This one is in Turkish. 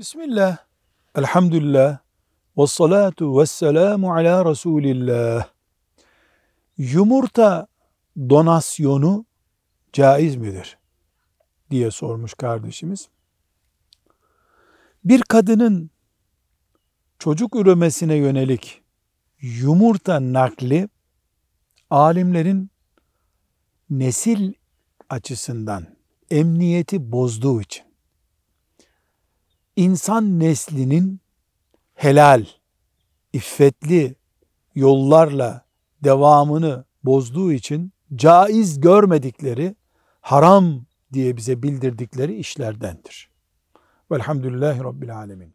Bismillah, elhamdülillah, ve salatu ve selamu ala Resulillah. Yumurta donasyonu caiz midir? diye sormuş kardeşimiz. Bir kadının çocuk üremesine yönelik yumurta nakli alimlerin nesil açısından emniyeti bozduğu için insan neslinin helal, iffetli yollarla devamını bozduğu için caiz görmedikleri, haram diye bize bildirdikleri işlerdendir. Velhamdülillahi Rabbil Alemin.